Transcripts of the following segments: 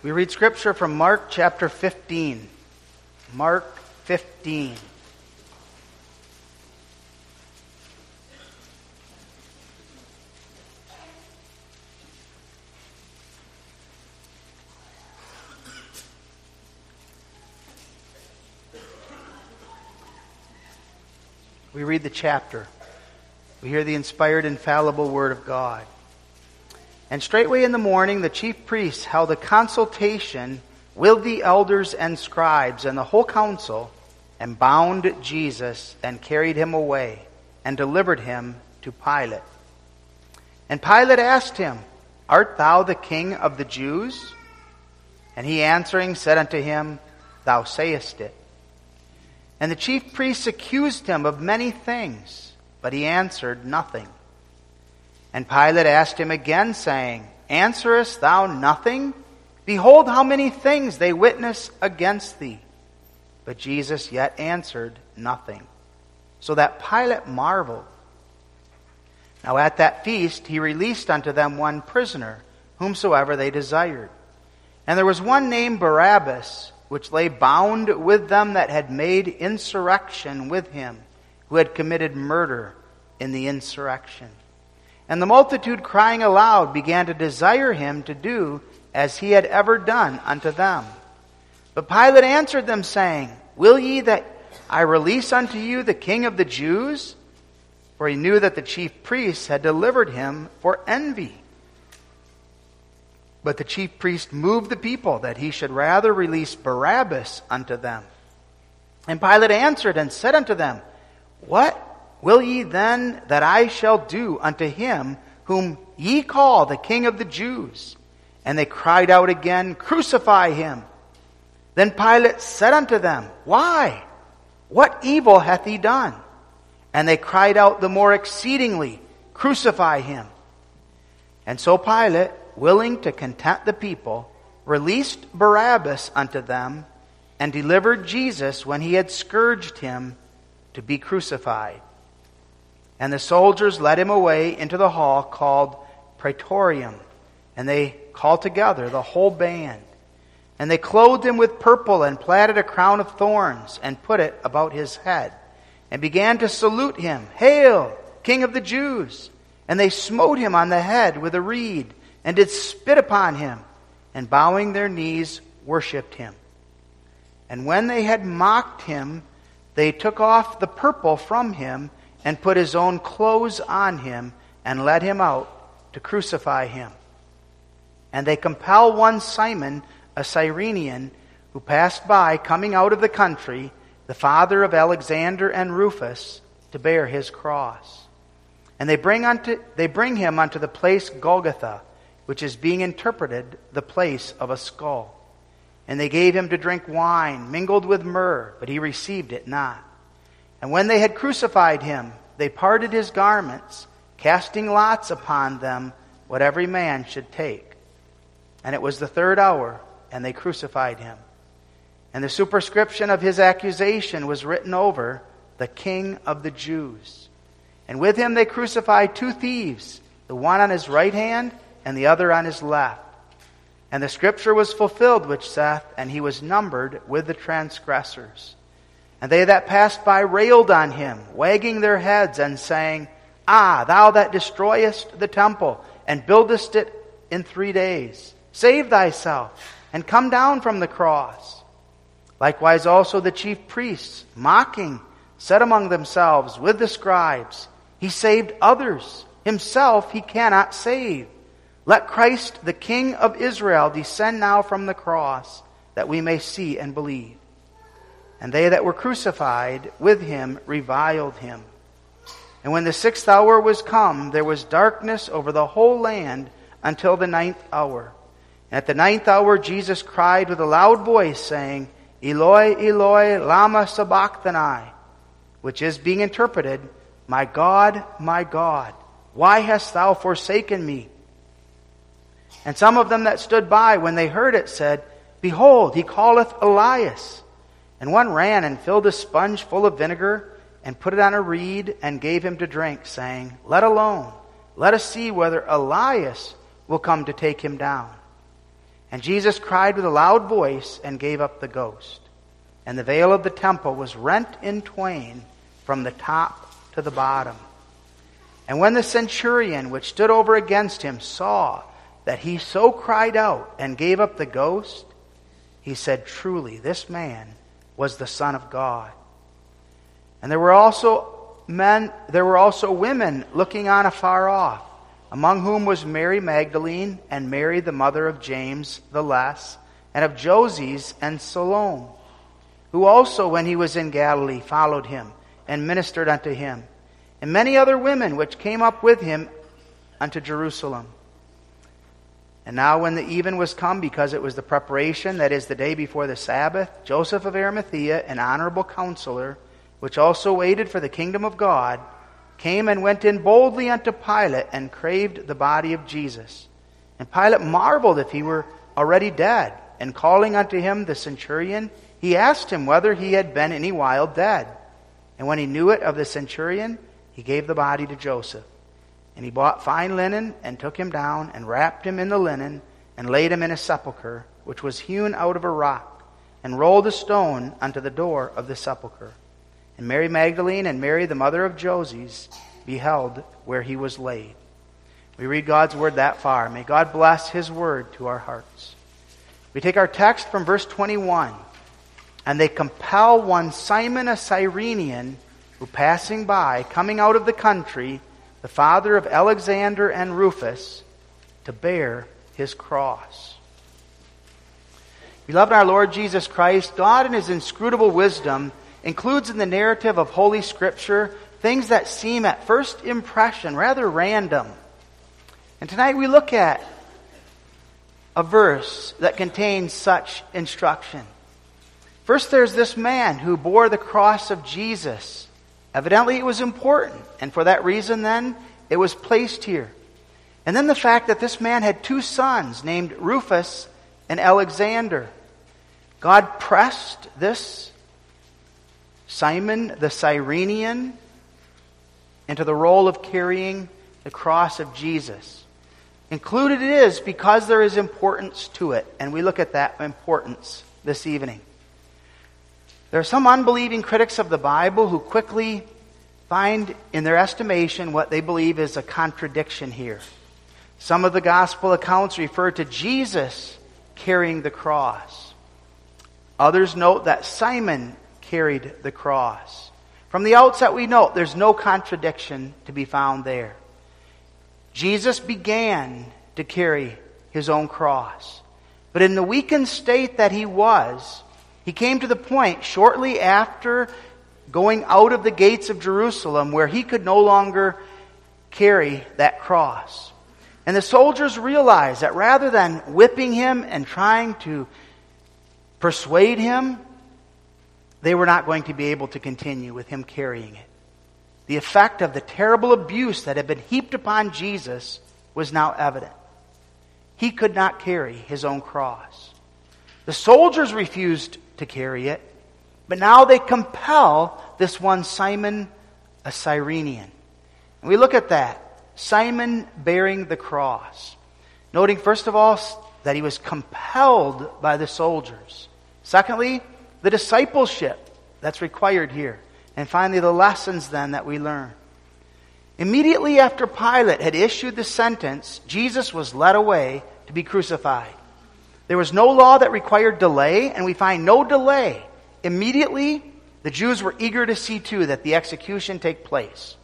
We read scripture from Mark chapter 15. Mark 15. We read the chapter. We hear the inspired, infallible word of God. And straightway in the morning, the chief priests held a consultation with the elders and scribes and the whole council, and bound Jesus and carried him away and delivered him to Pilate. And Pilate asked him, Art thou the king of the Jews? And he answering said unto him, Thou sayest it. And the chief priests accused him of many things, but he answered nothing. And Pilate asked him again, saying, Answerest thou nothing? Behold, how many things they witness against thee. But Jesus yet answered nothing, so that Pilate marveled. Now at that feast he released unto them one prisoner, whomsoever they desired. And there was one named Barabbas which lay bound with them that had made insurrection with him, who had committed murder in the insurrection. And the multitude crying aloud began to desire him to do as he had ever done unto them. But Pilate answered them, saying, Will ye that I release unto you the king of the Jews? For he knew that the chief priests had delivered him for envy. But the chief priest moved the people that he should rather release Barabbas unto them. And Pilate answered and said unto them, What will ye then that I shall do unto him whom ye call the King of the Jews? And they cried out again, Crucify him. Then Pilate said unto them, Why? What evil hath he done? And they cried out the more exceedingly, Crucify him. And so Pilate, willing to content the people, released Barabbas unto them, and delivered Jesus when he had scourged him to be crucified. And the soldiers led him away into the hall called Praetorium, and they called together the whole band. And they clothed him with purple and platted a crown of thorns and put it about his head, and began to salute him, Hail, King of the Jews! And they smote him on the head with a reed and did spit upon him, and bowing their knees, worshipped him. And when they had mocked him, they took off the purple from him, and put his own clothes on him, and led him out to crucify him. And they compel one Simon, a Cyrenian, who passed by, coming out of the country, the father of Alexander and Rufus, to bear his cross. And they bring, unto, they bring him unto the place Golgotha, which is being interpreted the place of a skull. And they gave him to drink wine mingled with myrrh, but he received it not. And when they had crucified him, they parted his garments, casting lots upon them what every man should take. And it was the third hour, and they crucified him. And the superscription of his accusation was written over the King of the Jews. And with him they crucified two thieves, the one on his right hand and the other on his left. And the scripture was fulfilled which saith, And he was numbered with the transgressors. And they that passed by railed on him, wagging their heads and saying, Ah, thou that destroyest the temple and buildest it in three days, save thyself and come down from the cross. Likewise also the chief priests, mocking, said among themselves with the scribes, He saved others, himself he cannot save. Let Christ, the King of Israel, descend now from the cross, that we may see and believe. And they that were crucified with him reviled him. And when the sixth hour was come, there was darkness over the whole land until the ninth hour. And at the ninth hour, Jesus cried with a loud voice, saying, Eloi, Eloi, lama sabachthani, which is being interpreted, My God, my God, why hast thou forsaken me? And some of them that stood by, when they heard it, said, Behold, he calleth Elias. And one ran and filled a sponge full of vinegar, and put it on a reed, and gave him to drink, saying, Let alone, let us see whether Elias will come to take him down. And Jesus cried with a loud voice and gave up the ghost. And the veil of the temple was rent in twain from the top to the bottom. And when the centurion which stood over against him saw that he so cried out and gave up the ghost, he said, Truly, this man was the Son of God. And there were also men, there were also women looking on afar off, among whom was Mary Magdalene and Mary the mother of James the Less, and of Joses and Salome, who also, when he was in Galilee, followed him and ministered unto him and many other women which came up with him unto Jerusalem. And now, when the even was come, because it was the preparation, that is, the day before the Sabbath, Joseph of Arimathea, an honorable counselor, which also waited for the kingdom of God, came and went in boldly unto Pilate and craved the body of Jesus. And Pilate marveled if he were already dead. And calling unto him the centurion, he asked him whether he had been any while dead. And when he knew it of the centurion, he gave the body to Joseph. And he bought fine linen and took him down and wrapped him in the linen and laid him in a sepulchre which was hewn out of a rock and rolled a stone unto the door of the sepulchre. And Mary Magdalene and Mary the mother of Joses beheld where he was laid. We read God's word that far. May God bless his word to our hearts. We take our text from verse 21. And they compel one Simon a Cyrenian who passing by, coming out of the country, the father of Alexander and Rufus, to bear his cross. Beloved, our Lord Jesus Christ, God in his inscrutable wisdom includes in the narrative of Holy Scripture things that seem at first impression rather random. And tonight we look at a verse that contains such instruction. First, there's this man who bore the cross of Jesus. Evidently, it was important, and for that reason, then, it was placed here. And then the fact that this man had two sons named Rufus and Alexander. God pressed this Simon the Cyrenian into the role of carrying the cross of Jesus. Included it is because there is importance to it, and we look at that importance this evening. There are some unbelieving critics of the Bible who quickly find in their estimation what they believe is a contradiction here. Some of the gospel accounts refer to Jesus carrying the cross. Others note that Simon carried the cross. From the outset, we note there's no contradiction to be found there. Jesus began to carry his own cross. But in the weakened state that he was, he came to the point shortly after going out of the gates of Jerusalem where he could no longer carry that cross. And the soldiers realized that rather than whipping him and trying to persuade him, they were not going to be able to continue with him carrying it. The effect of the terrible abuse that had been heaped upon Jesus was now evident. He could not carry his own cross. The soldiers refused to carry it, but now they compel this one Simon, a Cyrenian. And we look at that. Simon bearing the cross. Noting, first of all, that he was compelled by the soldiers. Secondly, the discipleship that's required here. And finally, the lessons then that we learn. Immediately after Pilate had issued the sentence, Jesus was led away to be crucified. There was no law that required delay, and we find no delay. Immediately, the Jews were eager to see too that the execution take place.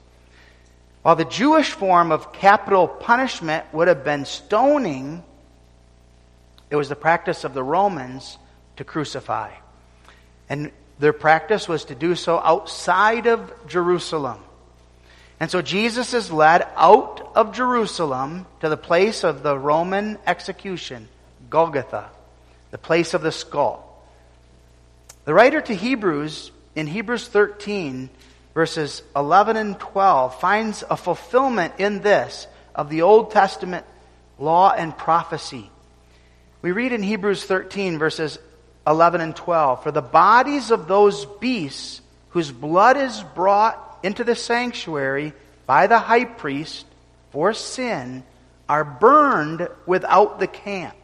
While the Jewish form of capital punishment would have been stoning, it was the practice of the Romans to crucify. And their practice was to do so outside of Jerusalem. And so Jesus is led out of Jerusalem to the place of the Roman execution, Golgotha, the place of the skull. The writer to Hebrews in Hebrews 13, verses 11 and 12, finds a fulfillment in this of the Old Testament law and prophecy. We read in Hebrews 13, verses 11 and 12 For the bodies of those beasts whose blood is brought into the sanctuary by the high priest for sin are burned without the camp.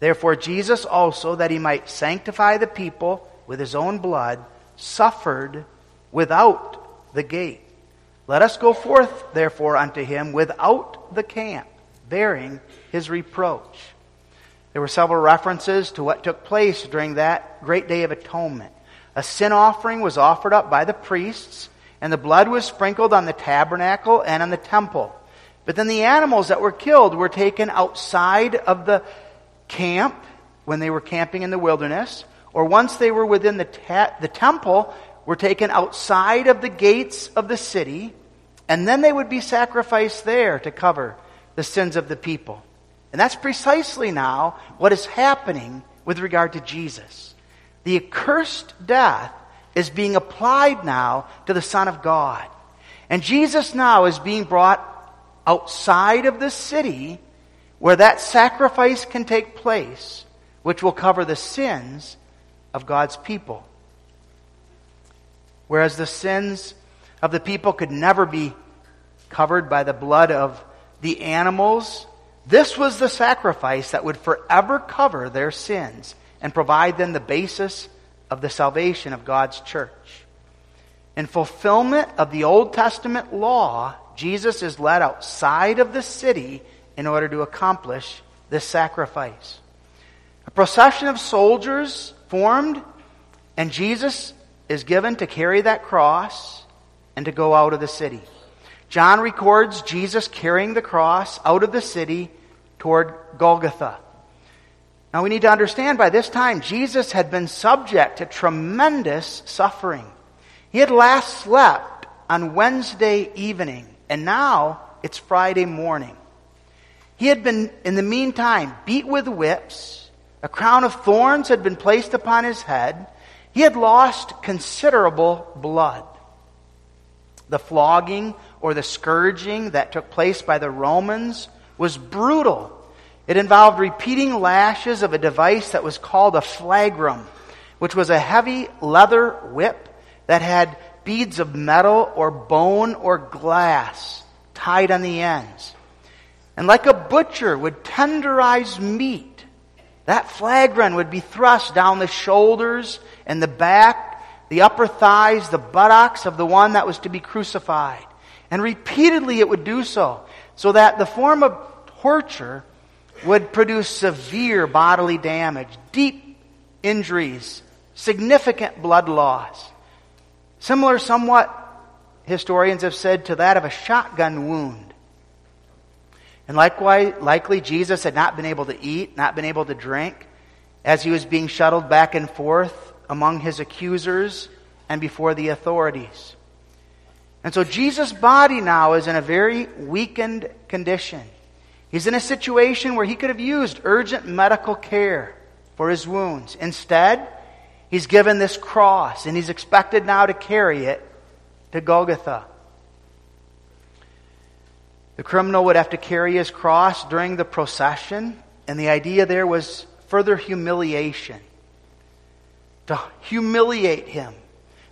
Therefore, Jesus also, that he might sanctify the people with his own blood, suffered without the gate. Let us go forth, therefore, unto him without the camp, bearing his reproach. There were several references to what took place during that great day of atonement. A sin offering was offered up by the priests, and the blood was sprinkled on the tabernacle and on the temple. But then the animals that were killed were taken outside of the camp when they were camping in the wilderness, or once they were within the, the temple, were taken outside of the gates of the city, and then they would be sacrificed there to cover the sins of the people. And that's precisely now what is happening with regard to Jesus. The accursed death is being applied now to the Son of God. And Jesus now is being brought outside of the city where that sacrifice can take place, which will cover the sins of God's people. Whereas the sins of the people could never be covered by the blood of the animals, this was the sacrifice that would forever cover their sins and provide them the basis of the salvation of God's church. In fulfillment of the Old Testament law, Jesus is led outside of the city in order to accomplish this sacrifice. A procession of soldiers formed, and Jesus is given to carry that cross and to go out of the city. John records Jesus carrying the cross out of the city toward Golgotha. Now we need to understand by this time Jesus had been subject to tremendous suffering. He had last slept on Wednesday evening, and now it's Friday morning. He had been, in the meantime, beat with whips. A crown of thorns had been placed upon his head. He had lost considerable blood. The flogging or the scourging that took place by the Romans was brutal. It involved repeating lashes of a device that was called a flagrum, which was a heavy leather whip that had beads of metal or bone or glass tied on the ends. And like a butcher would tenderize meat, that flagrum would be thrust down the shoulders and the back, the upper thighs, the buttocks of the one that was to be crucified. And repeatedly it would do so, so that the form of torture would produce severe bodily damage, deep injuries, significant blood loss. Similar, somewhat, historians have said, to that of a shotgun wound. And likewise, likely Jesus had not been able to eat, not been able to drink, as he was being shuttled back and forth among his accusers and before the authorities. And so Jesus' body now is in a very weakened condition. He's in a situation where he could have used urgent medical care for his wounds. Instead, he's given this cross and he's expected now to carry it to Golgotha. The criminal would have to carry his cross during the procession, and the idea there was further humiliation. To humiliate him.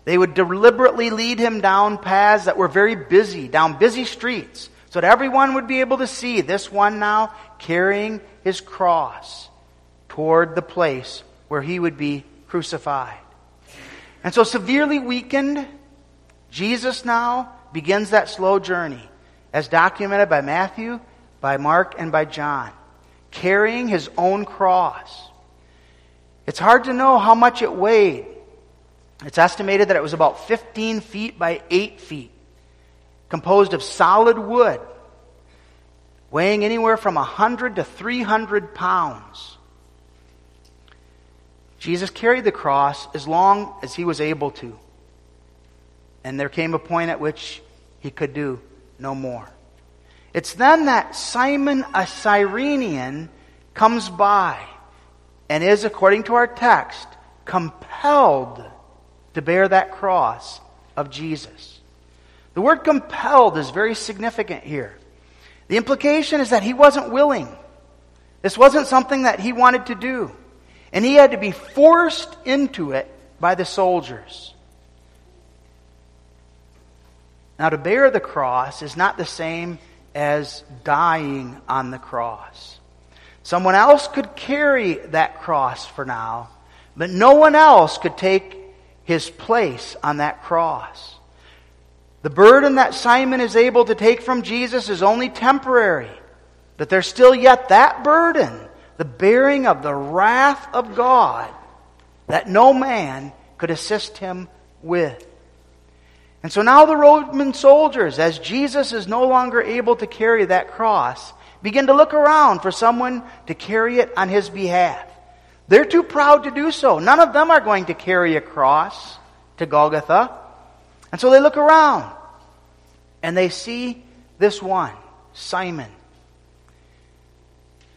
They would deliberately lead him down paths that were very busy, down busy streets, so that everyone would be able to see this one now carrying his cross toward the place where he would be crucified. And so, severely weakened, Jesus now begins that slow journey as documented by Matthew, by Mark, and by John, carrying his own cross. It's hard to know how much it weighed. It's estimated that it was about 15 feet by 8 feet, composed of solid wood, weighing anywhere from 100 to 300 pounds. Jesus carried the cross as long as he was able to. And there came a point at which he could do no more. It's then that Simon a Cyrenian comes by and is, according to our text, compelled to bear that cross of Jesus. The word compelled is very significant here. The implication is that he wasn't willing. This wasn't something that he wanted to do. And he had to be forced into it by the soldiers. Now, to bear the cross is not the same as dying on the cross. Someone else could carry that cross for now, but no one else could take his place on that cross. The burden that Simon is able to take from Jesus is only temporary, but there's still yet that burden, the bearing of the wrath of God, that no man could assist him with. And so now the Roman soldiers, as Jesus is no longer able to carry that cross, begin to look around for someone to carry it on his behalf. They're too proud to do so. None of them are going to carry a cross to Golgotha. And so they look around and they see this one, Simon.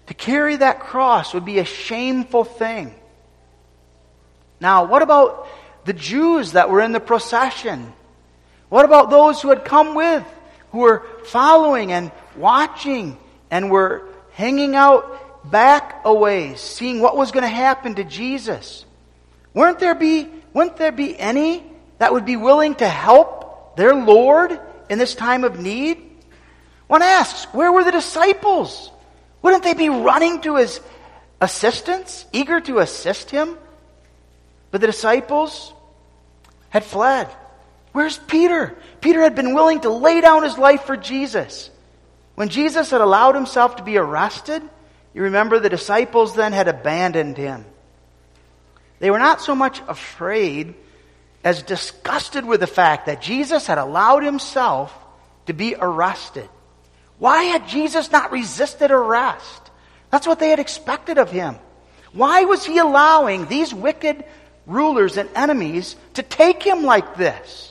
To carry that cross would be a shameful thing. Now, what about the Jews that were in the procession? What about those who had come with, who were following and watching and were hanging out back a ways, seeing what was going to happen to Jesus? Weren't there be, wouldn't there be any that would be willing to help their Lord in this time of need? One asks, where were the disciples? Wouldn't they be running to his assistance, eager to assist him? But the disciples had fled. Where's Peter? Peter had been willing to lay down his life for Jesus. When Jesus had allowed himself to be arrested, you remember the disciples then had abandoned him. They were not so much afraid as disgusted with the fact that Jesus had allowed himself to be arrested. Why had Jesus not resisted arrest? That's what they had expected of him. Why was he allowing these wicked rulers and enemies to take him like this?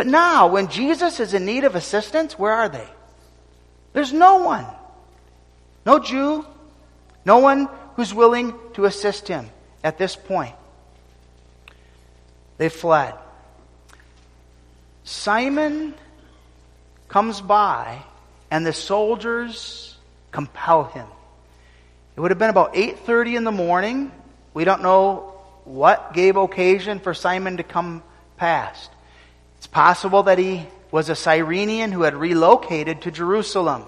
But now, when Jesus is in need of assistance, where are they? There's no one. No Jew. No one who's willing to assist him at this point. They fled. Simon comes by and the soldiers compel him. It would have been about 8:30 in the morning. We don't know what gave occasion for Simon to come past. Possible that he was a Cyrenian who had relocated to Jerusalem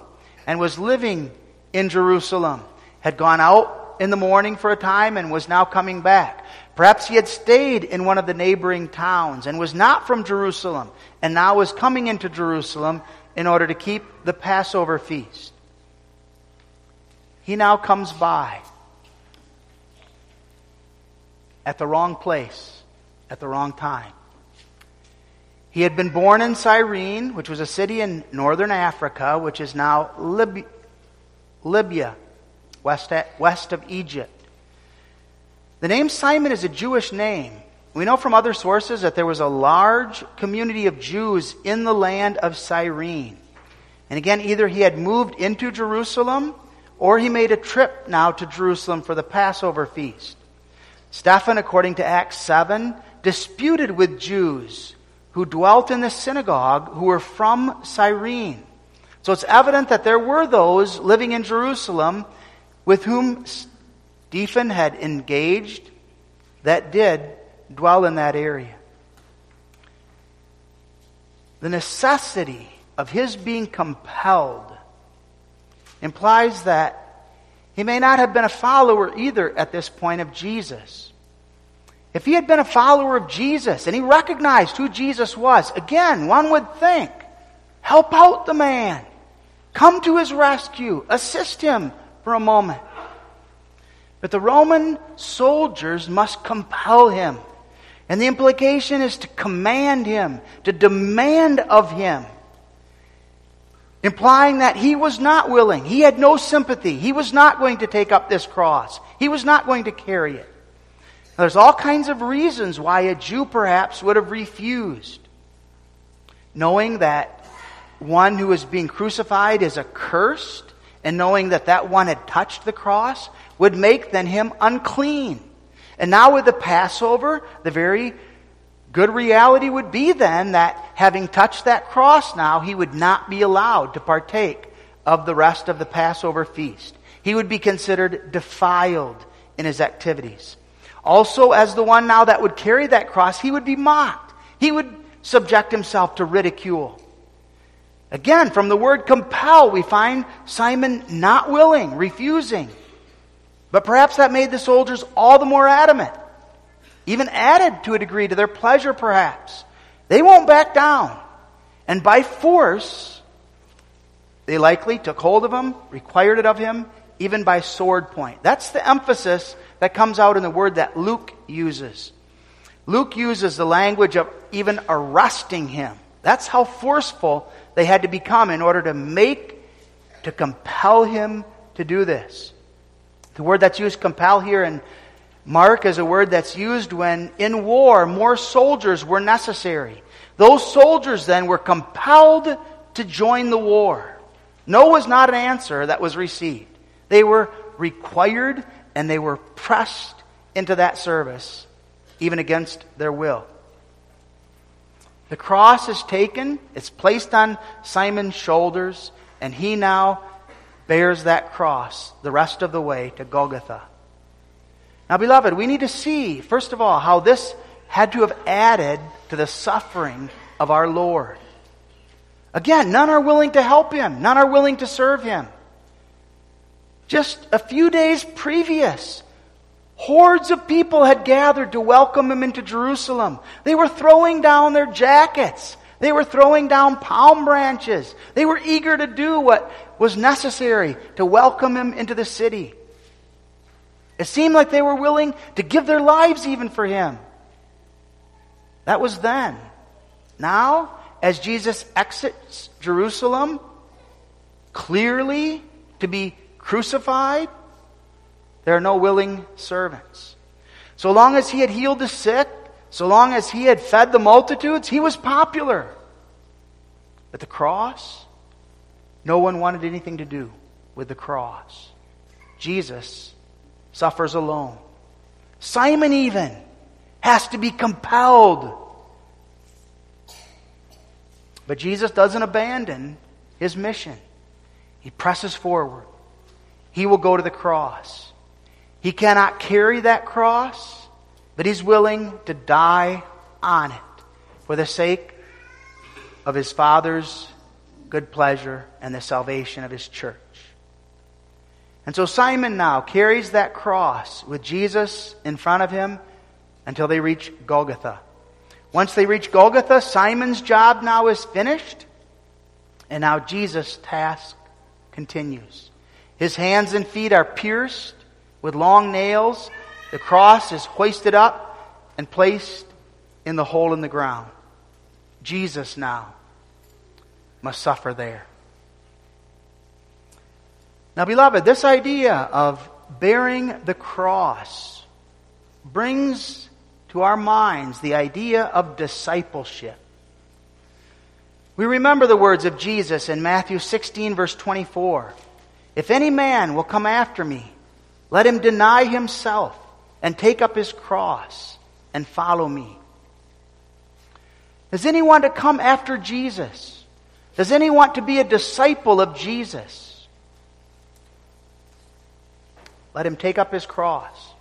and was living in Jerusalem, had gone out in the morning for a time and was now coming back. Perhaps he had stayed in one of the neighboring towns and was not from Jerusalem and now was coming into Jerusalem in order to keep the Passover feast. He now comes by at the wrong place, at the wrong time. He had been born in Cyrene, which was a city in northern Africa, which is now Libya, Libya west, west of Egypt. The name Simon is a Jewish name. We know from other sources that there was a large community of Jews in the land of Cyrene. And again, either he had moved into Jerusalem or he made a trip now to Jerusalem for the Passover feast. Stephen, according to Acts 7, disputed with Jews who dwelt in the synagogue who were from Cyrene. So it's evident that there were those living in Jerusalem with whom Stephen had engaged that did dwell in that area. The necessity of his being compelled implies that he may not have been a follower either at this point of Jesus. If he had been a follower of Jesus and he recognized who Jesus was, again, one would think, help out the man. Come to his rescue. Assist him for a moment. But the Roman soldiers must compel him. And the implication is to command him, to demand of him. Implying that he was not willing. He had no sympathy. He was not going to take up this cross. He was not going to carry it. Now, there's all kinds of reasons why a Jew perhaps would have refused. Knowing that one who was being crucified is accursed, and knowing that that one had touched the cross, would make then him unclean. And now with the Passover, the very good reality would be then that having touched that cross now, he would not be allowed to partake of the rest of the Passover feast. He would be considered defiled in his activities. Also, as the one now that would carry that cross, he would be mocked. He would subject himself to ridicule. Again, from the word compel, we find Simon not willing, refusing. But perhaps that made the soldiers all the more adamant, even added to a degree to their pleasure, perhaps. They won't back down. And by force, they likely took hold of him, required it of him, even by sword point. That's the emphasis that comes out in the word that Luke uses. Luke uses the language of even arresting him. That's how forceful they had to become in order to make, to compel him to do this. The word that's used, compel, here in Mark is a word that's used when in war more soldiers were necessary. Those soldiers then were compelled to join the war. No was not an answer that was received. They were required and they were pressed into that service, even against their will. The cross is taken, it's placed on Simon's shoulders, and he now bears that cross the rest of the way to Golgotha. Now, beloved, we need to see, first of all, how this had to have added to the suffering of our Lord. Again, none are willing to help him, none are willing to serve him. Just a few days previous, hordes of people had gathered to welcome him into Jerusalem. They were throwing down their jackets. They were throwing down palm branches. They were eager to do what was necessary to welcome him into the city. It seemed like they were willing to give their lives even for him. That was then. Now, as Jesus exits Jerusalem, clearly to be crucified, there are no willing servants. So long as he had healed the sick, so long as he had fed the multitudes, he was popular. At the cross, no one wanted anything to do with the cross. Jesus suffers alone. Simon even has to be compelled. But Jesus doesn't abandon his mission. He presses forward. He will go to the cross. He cannot carry that cross but he's willing to die on it for the sake of his Father's good pleasure and the salvation of his church. And so Simon now carries that cross with Jesus in front of him until they reach Golgotha. Once they reach Golgotha, Simon's job now is finished, and now Jesus' task continues. His hands and feet are pierced with long nails the cross is hoisted up and placed in the hole in the ground. Jesus now must suffer there. Now, beloved, this idea of bearing the cross brings to our minds the idea of discipleship. We remember the words of Jesus in Matthew 16, verse 24. If any man will come after me, let him deny himself and take up his cross and follow me. Does anyone want to come after Jesus? Does anyone want to be a disciple of Jesus? Let him take up his cross.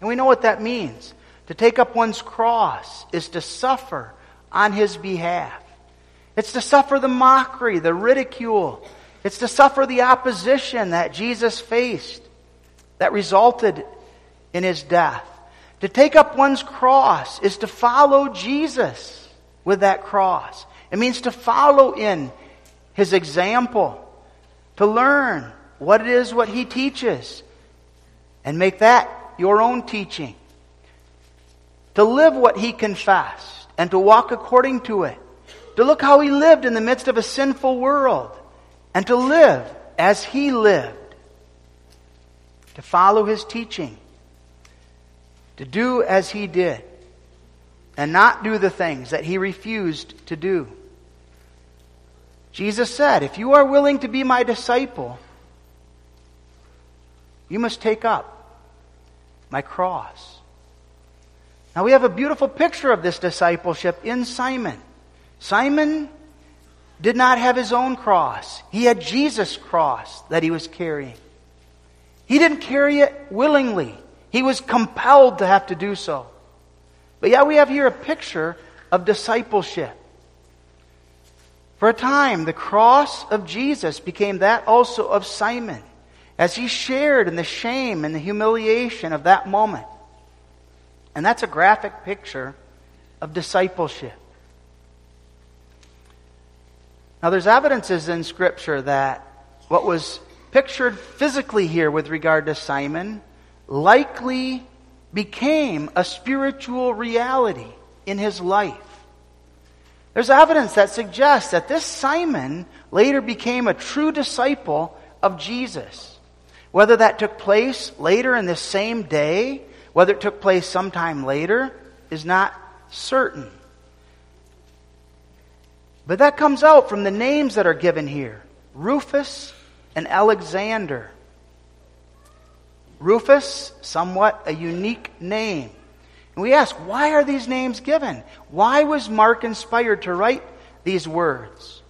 And we know what that means. To take up one's cross is to suffer on his behalf. It's to suffer the mockery, the ridicule. It's to suffer the opposition that Jesus faced that resulted in his death. To take up one's cross is to follow Jesus with that cross. It means to follow in his example, to learn what it is what he teaches, and make that your own teaching. To live what he confessed and to walk according to it. To look how he lived in the midst of a sinful world and to live as he lived. To follow his teaching to do as he did and not do the things that he refused to do. Jesus said, If you are willing to be my disciple, you must take up my cross. Now we have a beautiful picture of this discipleship in Simon. Simon did not have his own cross. He had Jesus' cross that he was carrying. He didn't carry it willingly. He was compelled to have to do so. But yeah, we have here a picture of discipleship. For a time, the cross of Jesus became that also of Simon. as he shared in the shame and the humiliation of that moment. And that's a graphic picture of discipleship. Now, there's evidences in Scripture that what was pictured physically here with regard to Simon likely became a spiritual reality in his life. There's evidence that suggests that this Simon later became a true disciple of Jesus. Whether that took place later in this same day, whether it took place sometime later, is not certain. But that comes out from the names that are given here Rufus and Alexander. Rufus, somewhat a unique name. And we ask, why are these names given? Why was Mark inspired to write these words?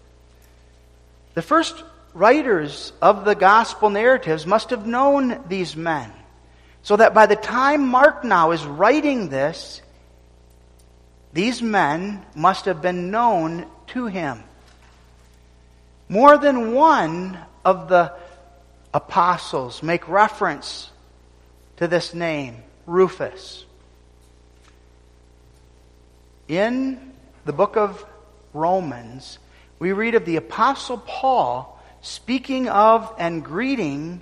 The first writers of the gospel narratives must have known these men. So that by the time Mark now is writing this, these men must have been known to him. More than one of the apostles make reference to this name, Rufus. In the book of Romans, we read of the apostle Paul speaking of and greeting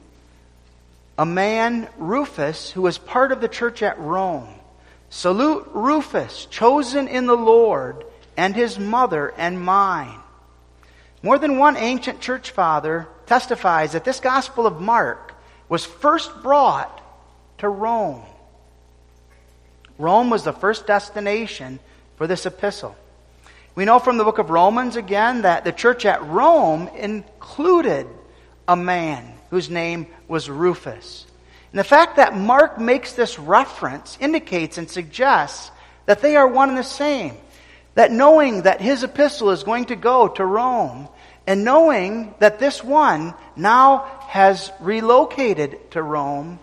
a man, Rufus, who was part of the church at Rome. Salute Rufus, chosen in the Lord, and his mother and mine. More than one ancient church father testifies that this Gospel of Mark was first brought to Rome. Rome was the first destination for this epistle. We know from the book of Romans again that the church at Rome included a man whose name was Rufus. And the fact that Mark makes this reference indicates and suggests that they are one and the same. That knowing that his epistle is going to go to Rome, and knowing that this one now has relocated to Rome,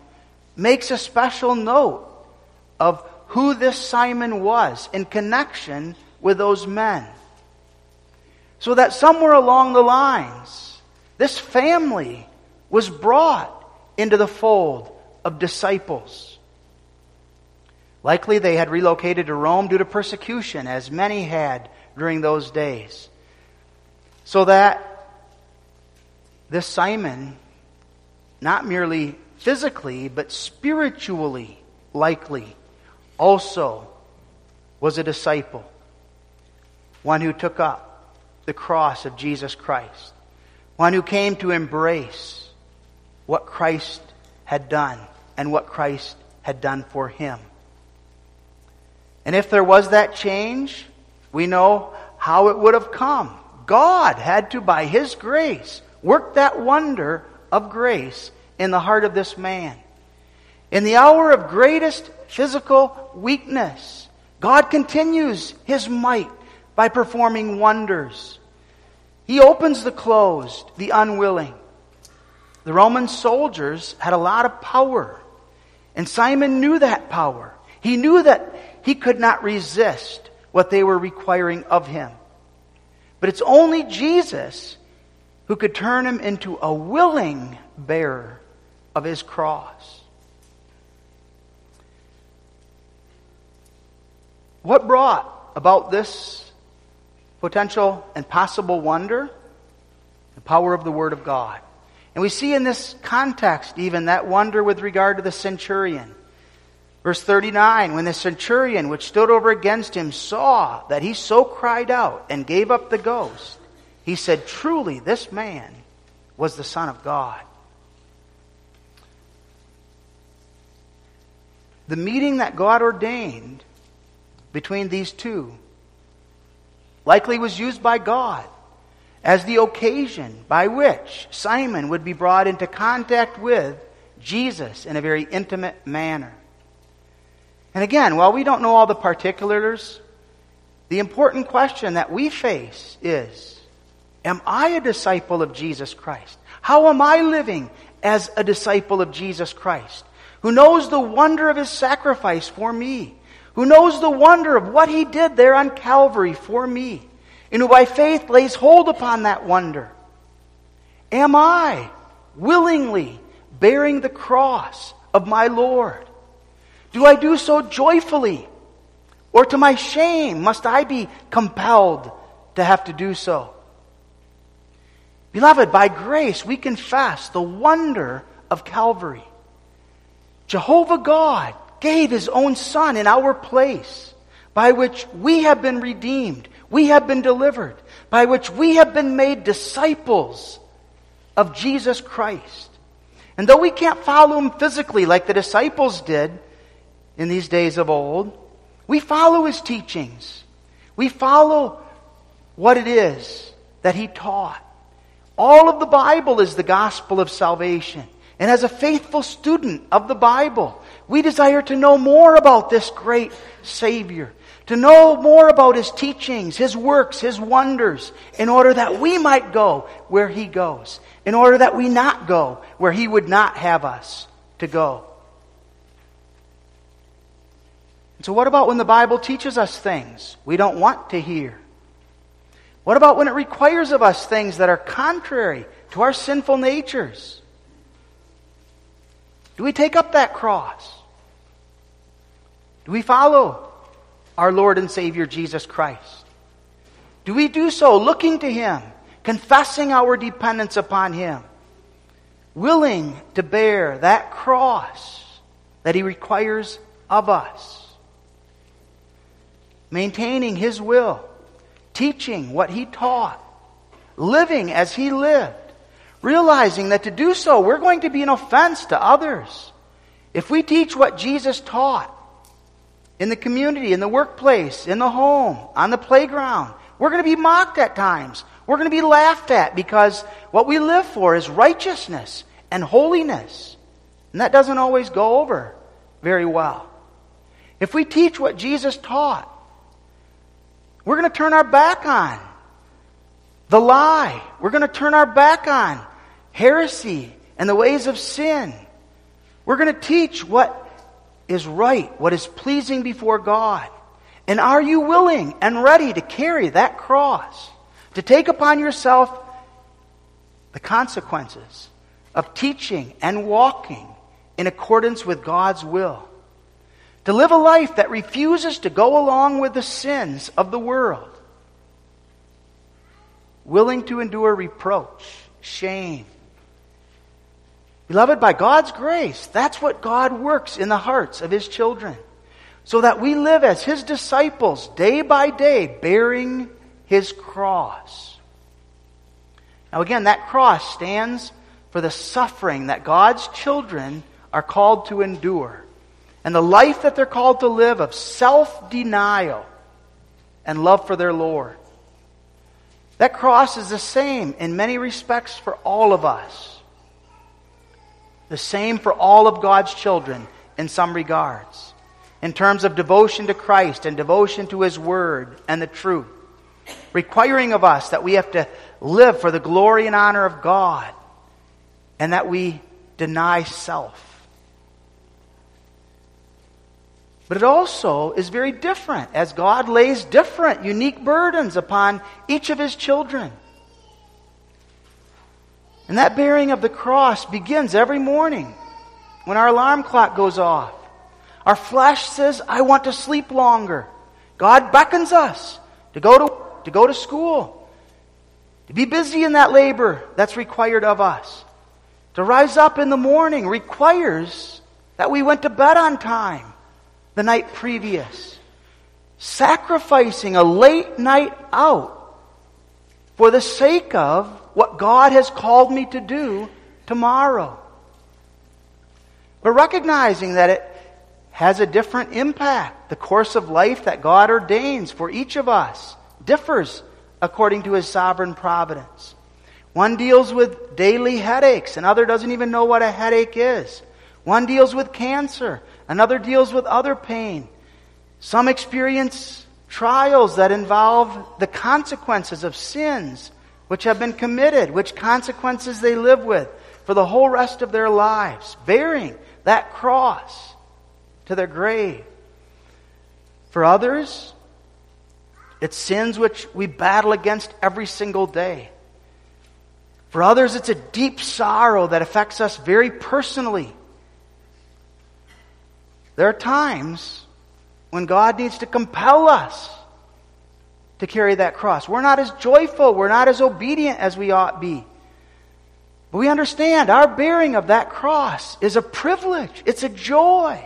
makes a special note of who this Simon was in connection with those men. So that somewhere along the lines, this family was brought into the fold of disciples. Likely they had relocated to Rome due to persecution, as many had during those days. So that this Simon, not merely physically, but spiritually likely, also was a disciple. One who took up the cross of Jesus Christ. One who came to embrace what Christ had done and what Christ had done for him. And if there was that change, we know how it would have come. God had to, by His grace, work that wonder of grace in the heart of this man. In the hour of greatest physical weakness, God continues His might by performing wonders. He opens the closed, the unwilling. The Roman soldiers had a lot of power. And Simon knew that power. He knew that he could not resist what they were requiring of him. But it's only Jesus who could turn him into a willing bearer of his cross. What brought about this potential and possible wonder? The power of the Word of God. And we see in this context even that wonder with regard to the centurion. Verse 39, when the centurion which stood over against him saw that he so cried out and gave up the ghost, he said, Truly, this man was the Son of God. The meeting that God ordained between these two likely was used by God as the occasion by which Simon would be brought into contact with Jesus in a very intimate manner. And again, while we don't know all the particulars, the important question that we face is Am I a disciple of Jesus Christ? How am I living as a disciple of Jesus Christ? Who knows the wonder of his sacrifice for me? Who knows the wonder of what he did there on Calvary for me? and who by faith lays hold upon that wonder? Am I willingly bearing the cross of my Lord? Do I do so joyfully? Or to my shame must I be compelled to have to do so? Beloved, by grace we confess the wonder of Calvary. Jehovah God gave his own Son in our place, by which we have been redeemed, we have been delivered, by which we have been made disciples of Jesus Christ. And though we can't follow him physically like the disciples did in these days of old, we follow his teachings. We follow what it is that he taught. All of the Bible is the gospel of salvation. And as a faithful student of the Bible, we desire to know more about this great Savior, to know more about His teachings, His works, His wonders, in order that we might go where He goes, in order that we not go where He would not have us to go. And so what about when the Bible teaches us things we don't want to hear? What about when it requires of us things that are contrary to our sinful natures? Do we take up that cross? Do we follow our Lord and Savior Jesus Christ? Do we do so looking to Him, confessing our dependence upon Him, willing to bear that cross that He requires of us, maintaining His will? teaching what he taught, living as he lived, realizing that to do so, we're going to be an offense to others. If we teach what Jesus taught in the community, in the workplace, in the home, on the playground, we're going to be mocked at times. We're going to be laughed at because what we live for is righteousness and holiness. And that doesn't always go over very well. If we teach what Jesus taught, we're going to turn our back on the lie. We're going to turn our back on heresy and the ways of sin. We're going to teach what is right, what is pleasing before God. And are you willing and ready to carry that cross? To take upon yourself the consequences of teaching and walking in accordance with God's will? To live a life that refuses to go along with the sins of the world. Willing to endure reproach, shame. Beloved, by God's grace, that's what God works in the hearts of His children. So that we live as His disciples day by day, bearing His cross. Now again, that cross stands for the suffering that God's children are called to endure and the life that they're called to live of self denial and love for their Lord. That cross is the same in many respects for all of us. The same for all of God's children in some regards. In terms of devotion to Christ and devotion to His Word and the truth. Requiring of us that we have to live for the glory and honor of God and that we deny self. But it also is very different as God lays different, unique burdens upon each of his children. And that bearing of the cross begins every morning when our alarm clock goes off. Our flesh says, I want to sleep longer. God beckons us to go to, to go to school, to be busy in that labor that's required of us. To rise up in the morning requires that we went to bed on time the night previous, sacrificing a late night out for the sake of what God has called me to do tomorrow. But recognizing that it has a different impact. The course of life that God ordains for each of us differs according to his sovereign providence. One deals with daily headaches, another doesn't even know what a headache is. One deals with cancer, Another deals with other pain. Some experience trials that involve the consequences of sins which have been committed, which consequences they live with for the whole rest of their lives, bearing that cross to their grave. For others, it's sins which we battle against every single day. For others, it's a deep sorrow that affects us very personally. There are times when God needs to compel us to carry that cross. We're not as joyful, we're not as obedient as we ought to be. But we understand our bearing of that cross is a privilege, it's a joy.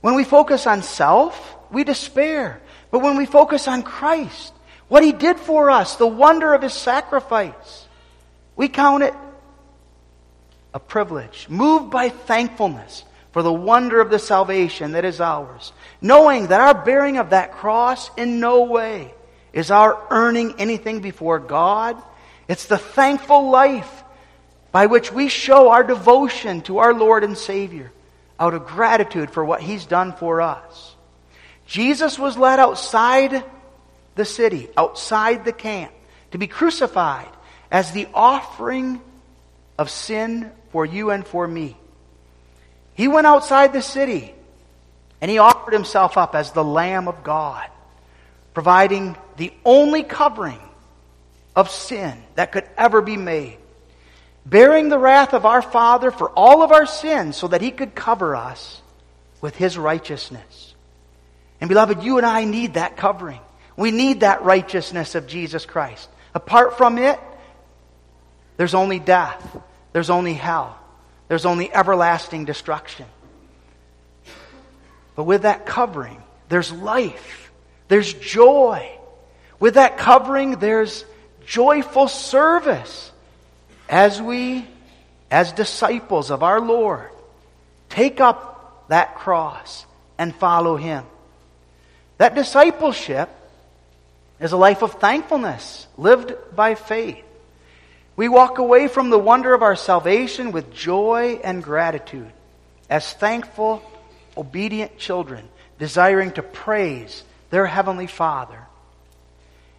When we focus on self, we despair. But when we focus on Christ, what He did for us, the wonder of His sacrifice, we count it a privilege, moved by thankfulness for the wonder of the salvation that is ours, knowing that our bearing of that cross in no way is our earning anything before God. It's the thankful life by which we show our devotion to our Lord and Savior out of gratitude for what He's done for us. Jesus was led outside the city, outside the camp, to be crucified as the offering of sin for you and for me. He went outside the city and he offered himself up as the Lamb of God, providing the only covering of sin that could ever be made, bearing the wrath of our Father for all of our sins so that he could cover us with his righteousness. And beloved, you and I need that covering. We need that righteousness of Jesus Christ. Apart from it, there's only death. There's only hell. There's only everlasting destruction. But with that covering, there's life. There's joy. With that covering, there's joyful service as we, as disciples of our Lord, take up that cross and follow Him. That discipleship is a life of thankfulness lived by faith. We walk away from the wonder of our salvation with joy and gratitude as thankful, obedient children desiring to praise their Heavenly Father.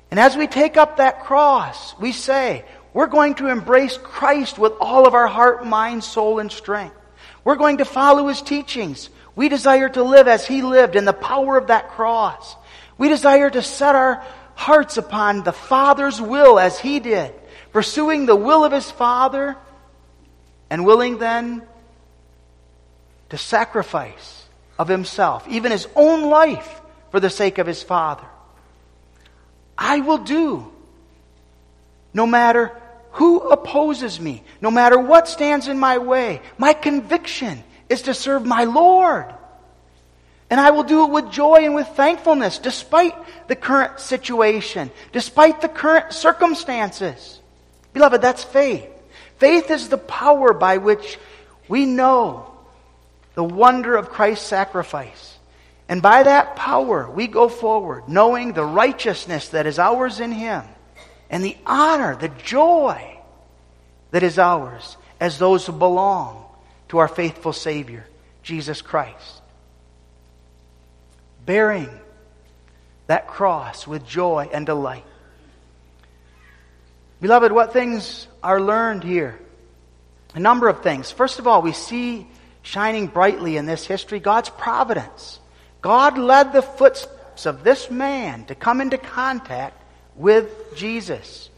And as we take up that cross, we say, we're going to embrace Christ with all of our heart, mind, soul, and strength. We're going to follow His teachings. We desire to live as He lived in the power of that cross. We desire to set our hearts upon the Father's will as He did pursuing the will of his Father, and willing then to sacrifice of himself, even his own life, for the sake of his Father. I will do no matter who opposes me, no matter what stands in my way. My conviction is to serve my Lord. And I will do it with joy and with thankfulness, despite the current situation, despite the current circumstances. Beloved, that's faith. Faith is the power by which we know the wonder of Christ's sacrifice. And by that power, we go forward, knowing the righteousness that is ours in Him, and the honor, the joy that is ours as those who belong to our faithful Savior, Jesus Christ. Bearing that cross with joy and delight. Beloved, what things are learned here? A number of things. First of all, we see shining brightly in this history God's providence. God led the footsteps of this man to come into contact with Jesus.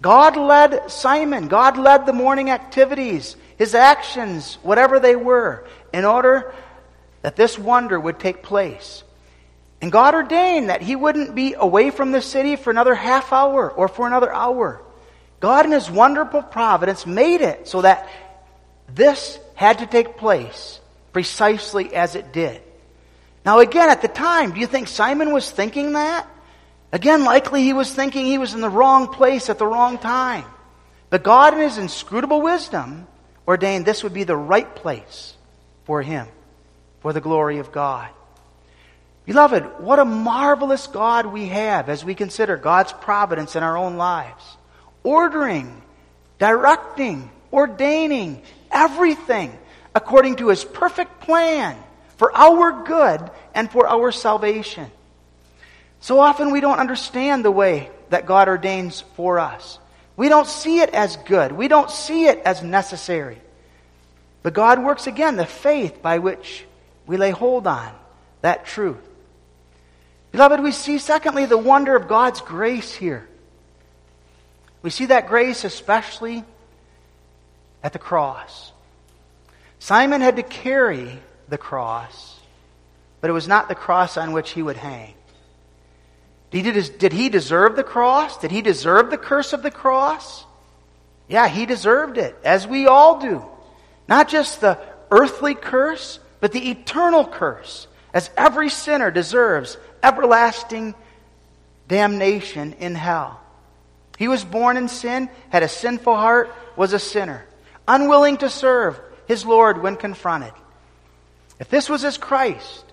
God led Simon. God led the morning activities, his actions, whatever they were, in order that this wonder would take place. And God ordained that he wouldn't be away from the city for another half hour or for another hour. God, in His wonderful providence, made it so that this had to take place precisely as it did. Now, again, at the time, do you think Simon was thinking that? Again, likely he was thinking he was in the wrong place at the wrong time. But God, in His inscrutable wisdom, ordained this would be the right place for him, for the glory of God. Beloved, what a marvelous God we have as we consider God's providence in our own lives ordering, directing, ordaining everything according to his perfect plan for our good and for our salvation. So often we don't understand the way that God ordains for us. We don't see it as good. We don't see it as necessary. But God works again the faith by which we lay hold on that truth. Beloved, we see secondly the wonder of God's grace here. We see that grace especially at the cross. Simon had to carry the cross, but it was not the cross on which he would hang. Did he deserve the cross? Did he deserve the curse of the cross? Yeah, he deserved it, as we all do. Not just the earthly curse, but the eternal curse, as every sinner deserves everlasting damnation in hell. He was born in sin, had a sinful heart, was a sinner, unwilling to serve his Lord when confronted. If this was his Christ,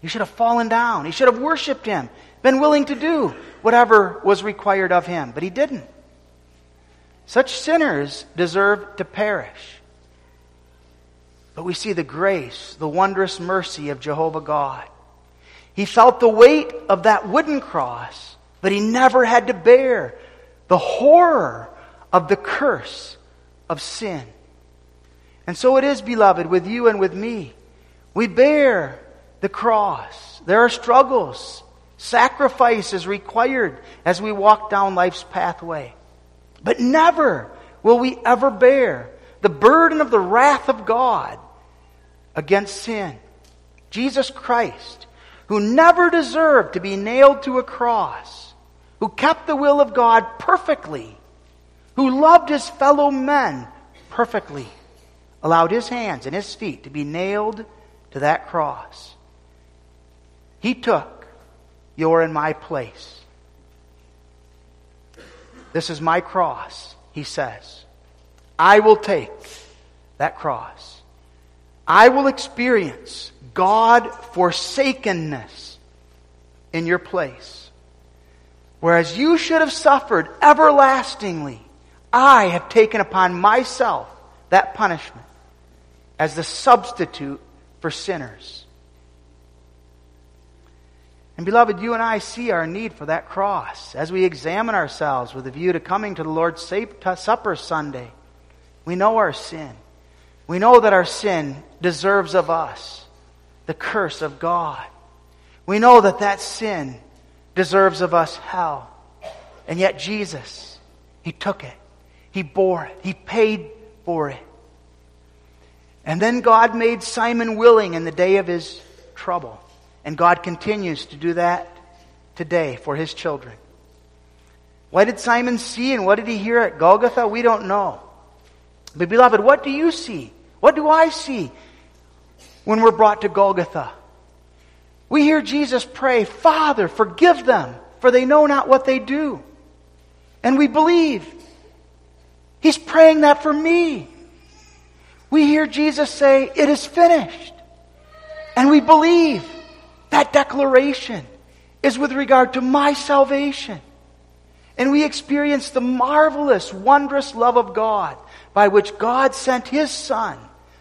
he should have fallen down. He should have worshiped him, been willing to do whatever was required of him, but he didn't. Such sinners deserve to perish. But we see the grace, the wondrous mercy of Jehovah God. He felt the weight of that wooden cross, but he never had to bear the horror of the curse of sin. And so it is, beloved, with you and with me. We bear the cross. There are struggles. Sacrifice is required as we walk down life's pathway. But never will we ever bear the burden of the wrath of God against sin. Jesus Christ, who never deserved to be nailed to a cross, who kept the will of God perfectly, who loved his fellow men perfectly, allowed his hands and his feet to be nailed to that cross. He took your and my place. This is my cross, he says. I will take that cross. I will experience God forsakenness in your place. Whereas you should have suffered everlastingly, I have taken upon myself that punishment as the substitute for sinners. And beloved, you and I see our need for that cross as we examine ourselves with a view to coming to the Lord's Supper Sunday. We know our sin. We know that our sin deserves of us the curse of God. We know that that sin deserves of us hell. And yet Jesus, He took it. He bore it. He paid for it. And then God made Simon willing in the day of his trouble. And God continues to do that today for his children. What did Simon see and what did he hear at Golgotha? We don't know. But beloved, what do you see? What do I see when we're brought to Golgotha? We hear Jesus pray, Father, forgive them, for they know not what they do. And we believe. He's praying that for me. We hear Jesus say, It is finished. And we believe. That declaration is with regard to my salvation. And we experience the marvelous, wondrous love of God by which God sent His Son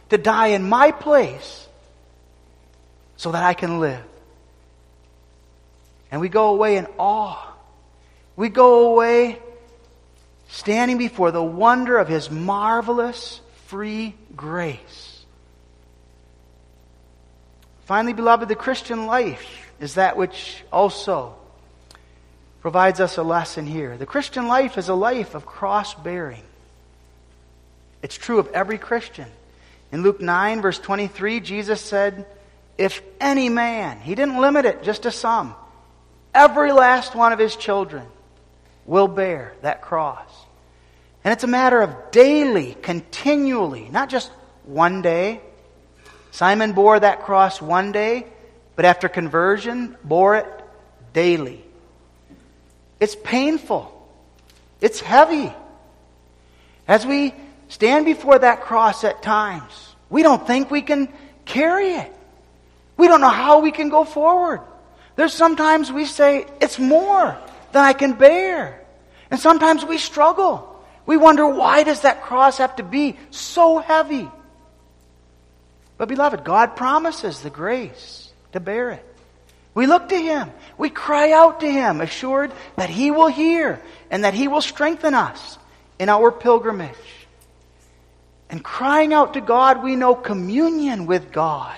to die in my place so that I can live. And we go away in awe. We go away standing before the wonder of His marvelous, free grace. Finally, beloved, the Christian life is that which also provides us a lesson here. The Christian life is a life of cross bearing. It's true of every Christian. In Luke 9, verse 23, Jesus said, If any man, he didn't limit it just to some, every last one of his children will bear that cross. And it's a matter of daily, continually, not just one day, Simon bore that cross one day, but after conversion, bore it daily. It's painful. It's heavy. As we stand before that cross at times, we don't think we can carry it. We don't know how we can go forward. There's sometimes we say, it's more than I can bear. And sometimes we struggle. We wonder, why does that cross have to be so heavy? But beloved, God promises the grace to bear it. We look to Him. We cry out to Him, assured that He will hear and that He will strengthen us in our pilgrimage. And crying out to God, we know communion with God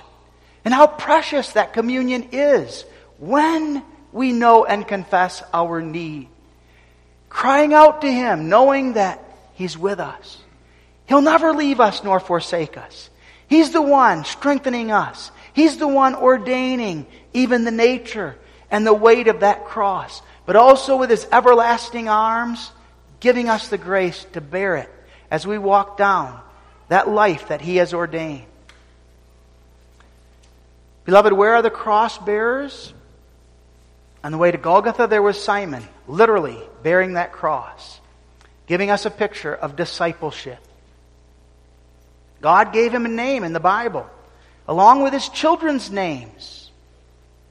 and how precious that communion is when we know and confess our need. crying out to Him, knowing that He's with us. He'll never leave us nor forsake us. He's the one strengthening us. He's the one ordaining even the nature and the weight of that cross, but also with His everlasting arms, giving us the grace to bear it as we walk down that life that He has ordained. Beloved, where are the cross bearers? On the way to Golgotha, there was Simon, literally bearing that cross, giving us a picture of discipleship. God gave him a name in the Bible, along with his children's names,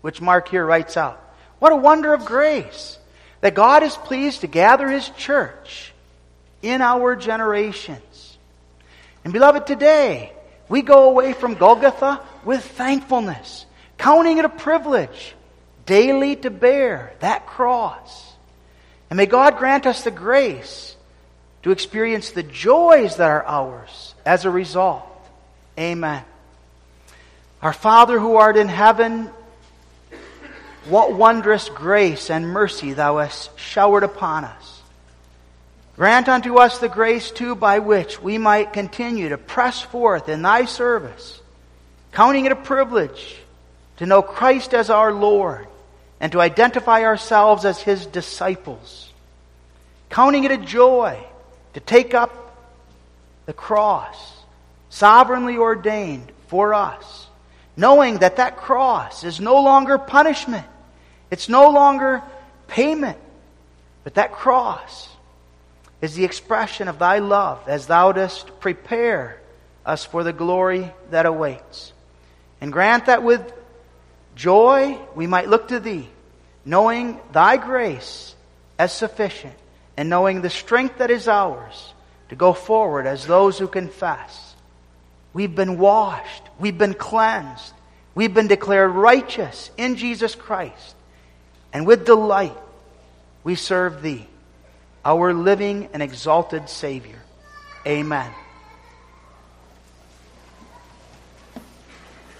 which Mark here writes out. What a wonder of grace that God is pleased to gather his church in our generations. And beloved, today, we go away from Golgotha with thankfulness, counting it a privilege daily to bear that cross. And may God grant us the grace to experience the joys that are ours as a result. Amen. Our Father who art in heaven, what wondrous grace and mercy thou hast showered upon us. Grant unto us the grace too by which we might continue to press forth in thy service, counting it a privilege to know Christ as our Lord and to identify ourselves as his disciples, counting it a joy to take up the cross, sovereignly ordained for us, knowing that that cross is no longer punishment, it's no longer payment, but that cross is the expression of thy love as thou dost prepare us for the glory that awaits. And grant that with joy we might look to thee, knowing thy grace as sufficient, and knowing the strength that is ours to go forward as those who confess. We've been washed, we've been cleansed, we've been declared righteous in Jesus Christ, and with delight we serve thee, our living and exalted Savior. Amen.